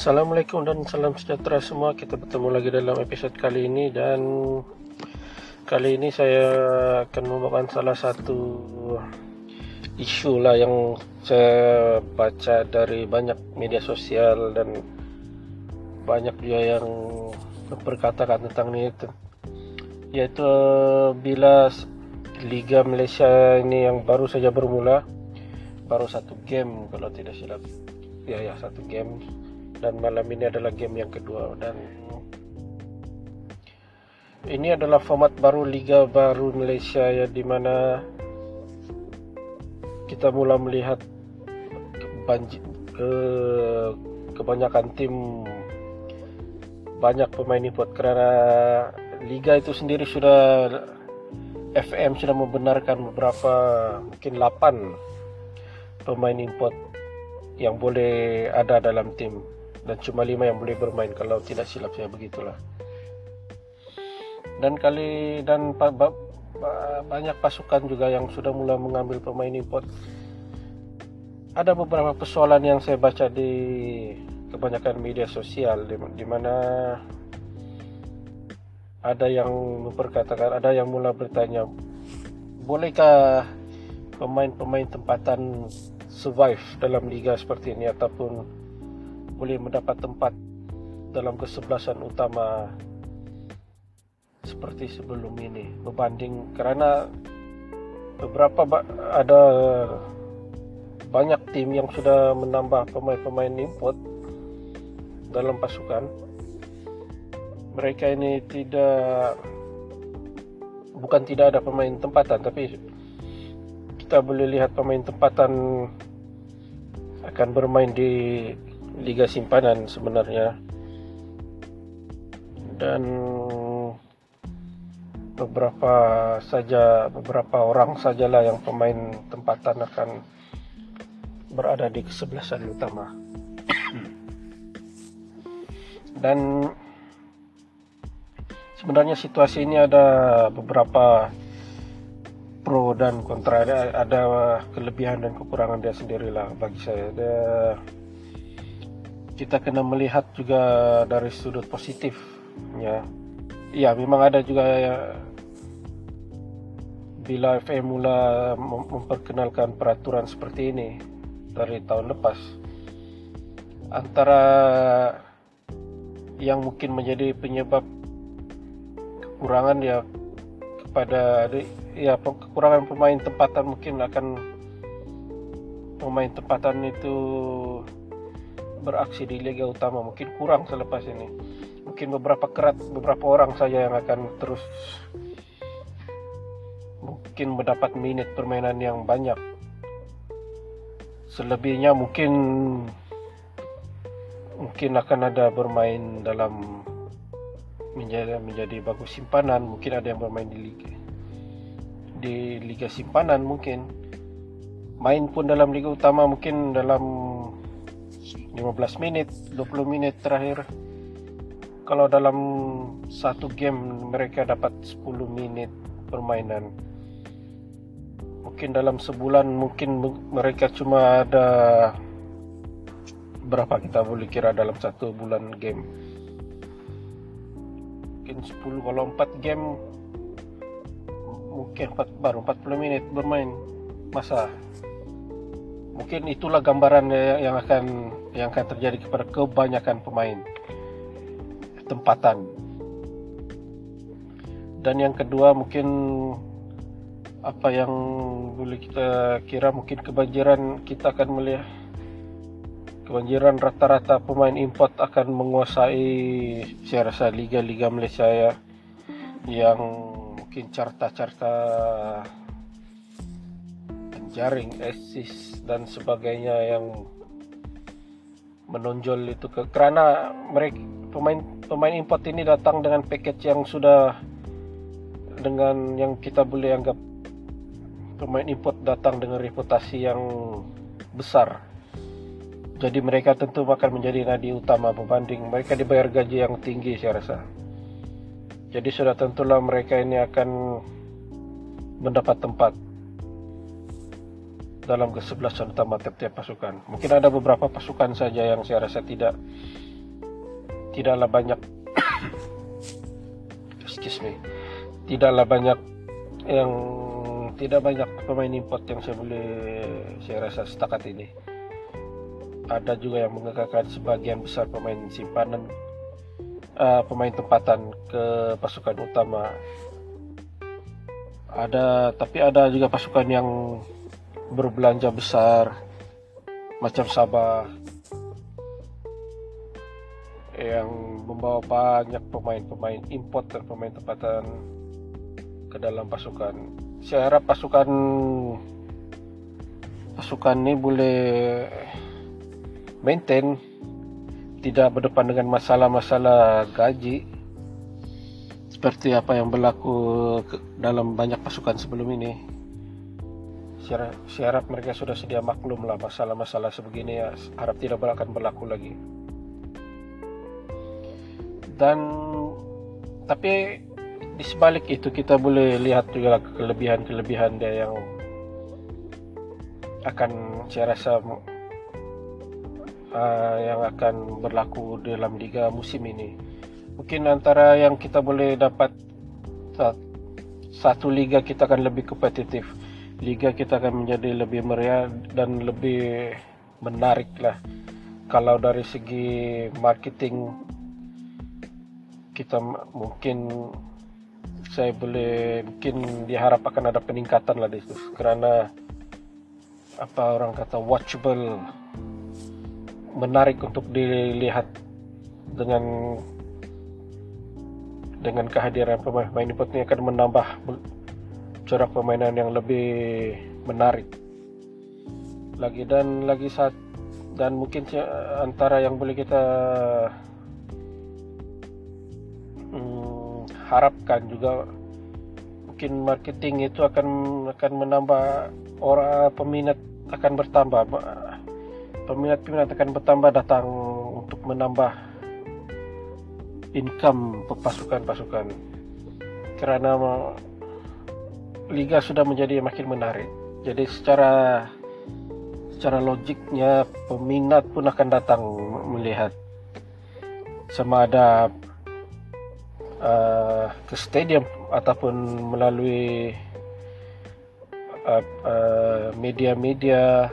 Assalamualaikum dan salam sejahtera semua. Kita bertemu lagi dalam episod kali ini dan kali ini saya akan membawakan salah satu isu lah yang saya baca dari banyak media sosial dan banyak juga yang berkatakan tentang ini itu. Yaitu bila Liga Malaysia ini yang baru saja bermula baru satu game kalau tidak silap ya ya satu game dan malam ini adalah game yang kedua. Dan ini adalah format baru Liga baru Malaysia ya di mana kita mula melihat banji, ke kebanyakan tim banyak pemain import karena liga itu sendiri sudah FM sudah membenarkan beberapa mungkin 8 pemain import yang boleh ada dalam tim dan cuma lima yang boleh bermain kalau tidak silap saya begitulah. Dan kali dan banyak pasukan juga yang sudah mulai mengambil pemain import. Ada beberapa persoalan yang saya baca di kebanyakan media sosial di, di mana ada yang memperkatakan ada yang mulai bertanya bolehkah pemain-pemain tempatan survive dalam liga seperti ini ataupun boleh mendapat tempat dalam kesebelasan utama seperti sebelum ini. Berbanding kerana beberapa ada banyak tim yang sudah menambah pemain-pemain import dalam pasukan. Mereka ini tidak bukan tidak ada pemain tempatan tapi kita boleh lihat pemain tempatan akan bermain di liga simpanan sebenarnya. Dan beberapa saja beberapa orang sajalah yang pemain tempatan akan berada di kesebelasan utama. Dan sebenarnya situasi ini ada beberapa pro dan kontra. Ada, ada kelebihan dan kekurangan dia sendirilah bagi saya. Ada kita kena melihat juga dari sudut positif ya ya memang ada juga ya, bila FM mula memperkenalkan peraturan seperti ini dari tahun lepas. Antara yang mungkin menjadi penyebab kekurangan ya kepada ya kekurangan pemain tempatan mungkin akan pemain tempatan itu beraksi di liga utama. Mungkin kurang selepas ini. Mungkin beberapa kerat beberapa orang saja yang akan terus mungkin mendapat minit permainan yang banyak. Selebihnya mungkin mungkin akan ada bermain dalam menjadi menjadi bagus simpanan. Mungkin ada yang bermain di liga di liga simpanan mungkin. Main pun dalam liga utama mungkin dalam 15 menit 20 menit terakhir. Kalau dalam satu game mereka dapat 10 menit permainan. Mungkin dalam sebulan mungkin mereka cuma ada berapa kita boleh kira dalam satu bulan game. Mungkin 10 kalau 4 game mungkin 4, baru 40 menit bermain. Masa? Mungkin itulah gambaran yang akan yang akan terjadi kepada kebanyakan pemain tempatan. Dan yang kedua mungkin apa yang boleh kita kira mungkin kebanjiran kita akan melihat kebanjiran rata-rata pemain import akan menguasai saya rasa liga-liga Malaysia ya yang mungkin carta-carta jaring assist dan sebagainya yang menonjol itu ke karena mereka pemain pemain import ini datang dengan package yang sudah dengan yang kita boleh anggap pemain import datang dengan reputasi yang besar. Jadi mereka tentu akan menjadi nadi utama berbanding mereka dibayar gaji yang tinggi saya rasa. Jadi sudah tentulah mereka ini akan mendapat tempat dalam kesebelasan utama tiap-tiap pasukan. Mungkin ada beberapa pasukan saja yang saya rasa tidak tidaklah banyak. Excuse me. Tidaklah banyak yang tidak banyak pemain import yang saya boleh saya rasa setakat ini. Ada juga yang mengatakan sebagian besar pemain simpanan uh, pemain tempatan ke pasukan utama. Ada tapi ada juga pasukan yang berbelanja besar macam Sabah yang membawa banyak pemain-pemain import dan pemain tempatan ke dalam pasukan. Saya harap pasukan pasukan ini boleh maintain tidak berdepan dengan masalah-masalah gaji seperti apa yang berlaku dalam banyak pasukan sebelum ini. Saya, harap mereka sudah sedia maklum lah masalah-masalah sebegini ya harap tidak akan berlaku lagi. Dan tapi di sebalik itu kita boleh lihat juga kelebihan-kelebihan dia yang akan saya rasa uh, yang akan berlaku dalam liga musim ini. Mungkin antara yang kita boleh dapat satu liga kita akan lebih kompetitif. Liga kita akan menjadi lebih meriah dan lebih menarik lah. Kalau dari segi marketing kita mungkin saya boleh mungkin diharap akan ada peningkatan lah di situ karena apa orang kata watchable menarik untuk dilihat dengan dengan kehadiran pemain-pemain ini akan menambah corak permainan yang lebih menarik. Lagi dan lagi saat dan mungkin antara yang boleh kita hmm, harapkan juga mungkin marketing itu akan akan menambah orang peminat akan bertambah peminat-peminat akan bertambah datang untuk menambah income pasukan-pasukan. Karena liga sudah menjadi makin menarik. Jadi secara secara logiknya peminat pun akan datang melihat. Sama ada uh, ke stadium ataupun melalui uh, uh, media-media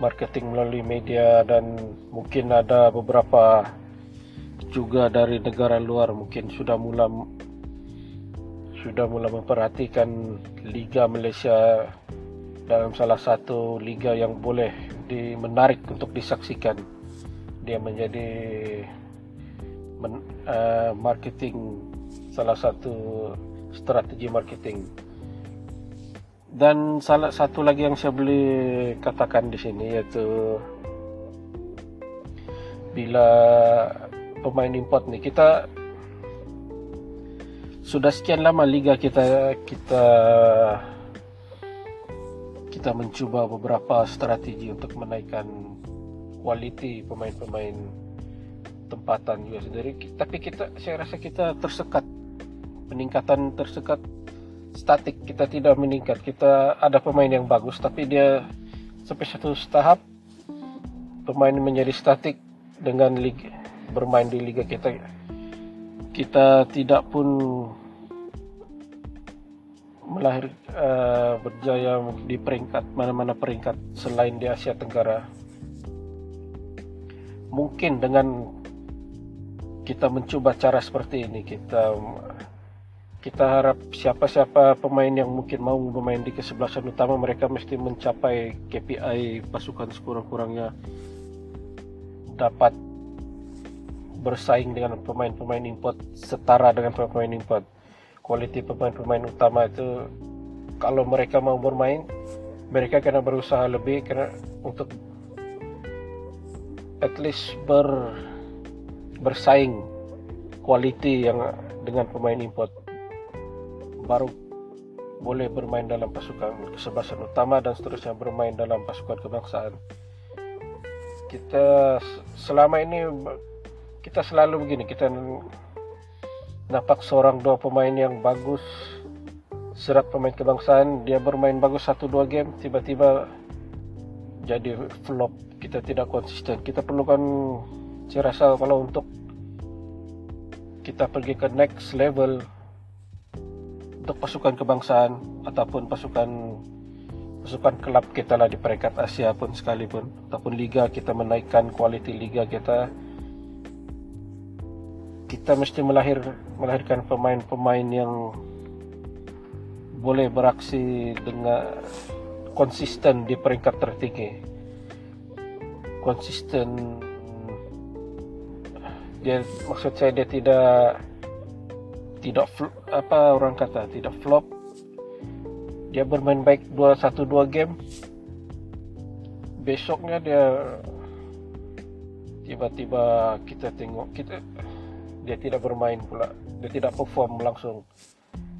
marketing melalui media dan mungkin ada beberapa juga dari negara luar mungkin sudah mula sudah mula memperhatikan Liga Malaysia dalam salah satu liga yang boleh menarik untuk disaksikan. Dia menjadi men, uh, marketing salah satu strategi marketing. Dan salah satu lagi yang saya boleh katakan di sini yaitu bila pemain import nih kita sudah sekian lama liga kita kita kita mencoba beberapa strategi untuk menaikkan kualiti pemain-pemain tempatan juga sendiri. Tapi kita saya rasa kita tersekat. Peningkatan tersekat statik kita tidak meningkat. Kita ada pemain yang bagus tapi dia sampai satu tahap pemain menjadi statik dengan liga bermain di liga kita. Kita tidak pun melahir uh, berjaya di peringkat mana-mana peringkat selain di Asia Tenggara. Mungkin dengan kita mencoba cara seperti ini kita kita harap siapa-siapa pemain yang mungkin mau bermain di kesebelasan utama mereka mesti mencapai KPI pasukan sekurang-kurangnya dapat bersaing dengan pemain-pemain import setara dengan pemain import kualiti pemain-pemain utama itu kalau mereka mau bermain mereka kena berusaha lebih kena untuk at least ber bersaing kualiti yang dengan pemain import baru boleh bermain dalam pasukan kesebelasan utama dan seterusnya bermain dalam pasukan kebangsaan. Kita selama ini kita selalu begini, kita nampak seorang dua pemain yang bagus serat pemain kebangsaan dia bermain bagus satu dua game tiba-tiba jadi flop. Kita tidak konsisten. Kita perlukan saya rasa kalau untuk kita pergi ke next level untuk pasukan kebangsaan ataupun pasukan pasukan klub kita lah di peringkat Asia pun sekalipun. Ataupun liga kita menaikkan kualiti liga kita. Kita mesti melahir melahirkan pemain-pemain yang boleh beraksi dengan konsisten di peringkat tertinggi. Konsisten. Dia maksud saya dia tidak tidak apa orang kata tidak flop. Dia bermain baik dua satu dua game. Besoknya dia tiba-tiba kita tengok kita dia tidak bermain pula dia tidak perform langsung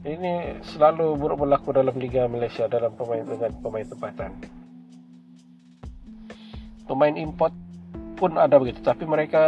ini selalu buruk berlaku dalam Liga Malaysia dalam pemain dengan pemain tempatan pemain import pun ada begitu tapi mereka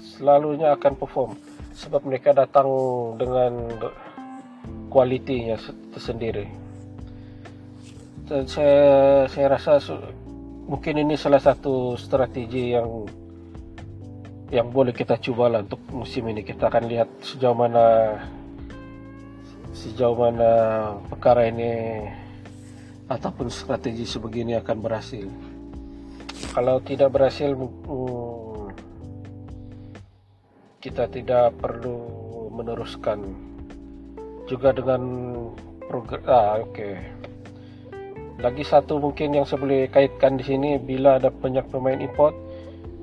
selalunya akan perform sebab mereka datang dengan kualitinya tersendiri. Saya saya rasa mungkin ini salah satu strategi yang yang boleh kita coba lah untuk musim ini. Kita akan lihat sejauh mana sejauh mana perkara ini ataupun strategi sebegini akan berhasil. Kalau tidak berhasil, kita tidak perlu meneruskan juga dengan program ah oke okay. lagi satu mungkin yang saya boleh kaitkan di sini bila ada banyak pemain import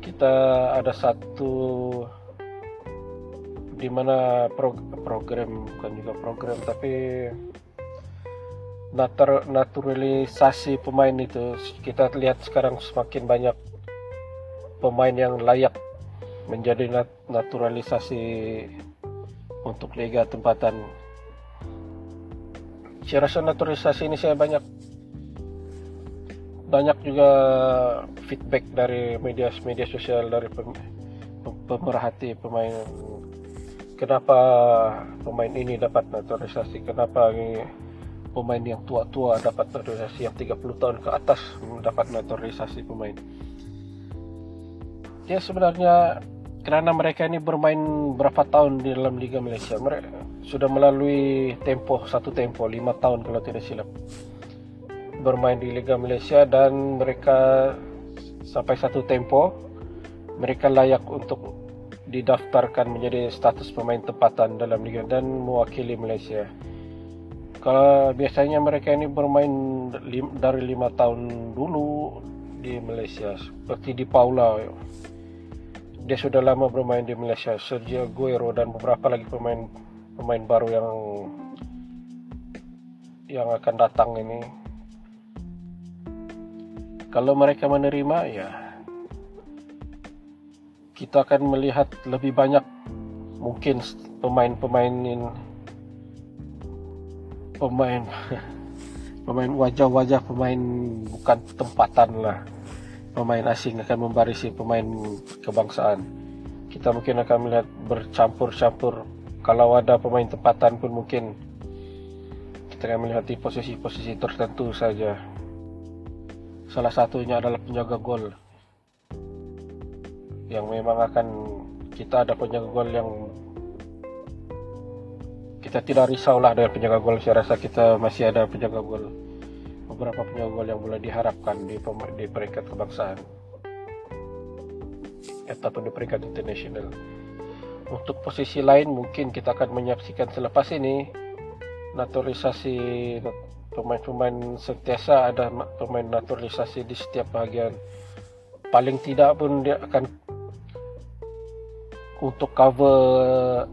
kita ada satu di mana pro, program bukan juga program tapi natur, naturalisasi pemain itu kita lihat sekarang semakin banyak pemain yang layak menjadi nat naturalisasi untuk liga tempatan. Saya rasa naturalisasi ini saya banyak banyak juga feedback dari media-media sosial dari pem, pemerhati pemain. Kenapa pemain ini dapat naturalisasi? Kenapa pemain yang tua-tua dapat naturalisasi yang 30 tahun ke atas mendapat naturalisasi pemain? Ya sebenarnya kerana mereka ini bermain berapa tahun di dalam Liga Malaysia? Mereka sudah melalui tempo satu tempo lima tahun kalau tidak silap bermain di Liga Malaysia dan mereka sampai satu tempo mereka layak untuk didaftarkan menjadi status pemain tempatan dalam Liga dan mewakili Malaysia. Kalau biasanya mereka ini bermain dari lima tahun dulu di Malaysia seperti di Paula. Dia sudah lama bermain di Malaysia Sergio Aguero dan beberapa lagi pemain pemain baru yang yang akan datang ini kalau mereka menerima ya kita akan melihat lebih banyak mungkin pemain-pemain pemain pemain wajah-wajah pemain bukan tempatan lah pemain asing akan membarisi pemain kebangsaan. Kita mungkin akan melihat bercampur-campur. Kalau ada pemain tempatan pun mungkin kita akan melihat di posisi-posisi tertentu saja. Salah satunya adalah penjaga gol. Yang memang akan kita ada penjaga gol yang kita tidak risaulah dengan penjaga gol. Saya rasa kita masih ada penjaga gol beberapa penyewa yang boleh diharapkan di, di peringkat kebangsaan ataupun di peringkat internasional. Untuk posisi lain mungkin kita akan menyaksikan selepas ini naturalisasi pemain-pemain sentiasa ada pemain naturalisasi di setiap bahagian. Paling tidak pun dia akan untuk cover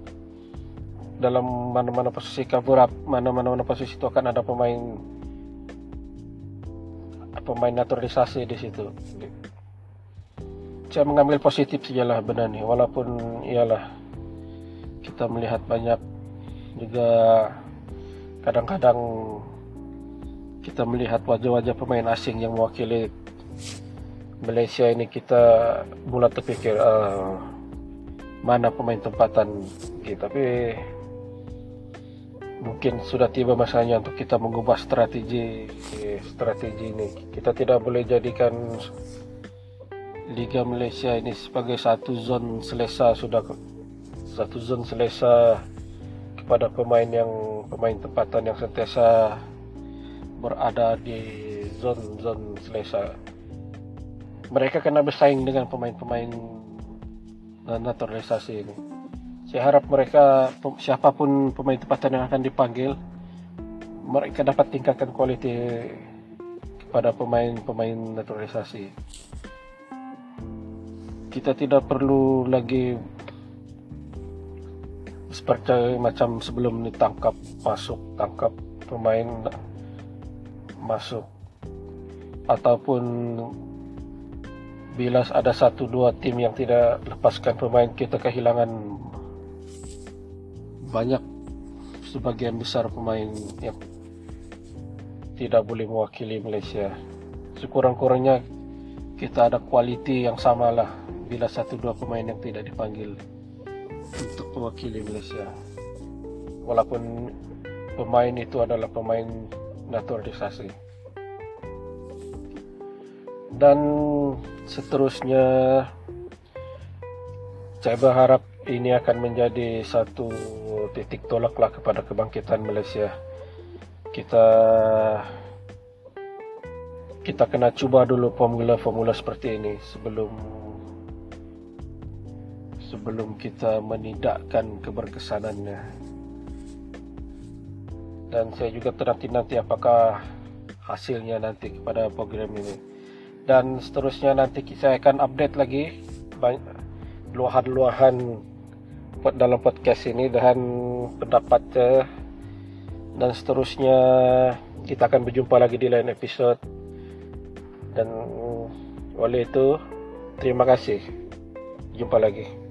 dalam mana-mana posisi cover up mana-mana posisi itu akan ada pemain pemain naturalisasi di situ. Saya mengambil positif sajalah benar nih, walaupun iyalah kita melihat banyak juga kadang-kadang kita melihat wajah-wajah pemain asing yang mewakili Malaysia ini kita mulai terpikir uh, mana pemain tempatan gitu. Tapi mungkin sudah tiba masanya untuk kita mengubah strategi strategi ini. Kita tidak boleh jadikan Liga Malaysia ini sebagai satu zon selesa sudah satu zone selesa kepada pemain yang pemain tempatan yang sentiasa berada di zone-zone selesa. Mereka kena bersaing dengan pemain-pemain naturalisasi ini. Saya harap mereka siapa pun pemain tempatan yang akan dipanggil mereka dapat tingkatkan kualiti kepada pemain-pemain naturalisasi. Kita tidak perlu lagi seperti macam sebelum ditangkap masuk tangkap pemain masuk. Ataupun bila ada satu dua tim yang tidak lepaskan pemain kita kehilangan banyak sebagian besar pemain yang tidak boleh mewakili Malaysia. Sekurang-kurangnya kita ada kualiti yang sama lah bila satu dua pemain yang tidak dipanggil untuk mewakili Malaysia. Walaupun pemain itu adalah pemain naturalisasi dan seterusnya saya berharap ini akan menjadi satu titik tolaklah kepada kebangkitan Malaysia kita kita kena cuba dulu formula-formula seperti ini sebelum sebelum kita menidakkan keberkesanannya. Dan saya juga ternanti-nanti apakah hasilnya nanti kepada program ini. Dan seterusnya nanti saya akan update lagi luahan-luahan dalam podcast ini dan pendapat dan seterusnya kita akan berjumpa lagi di lain episode dan oleh itu terima kasih. Jumpa lagi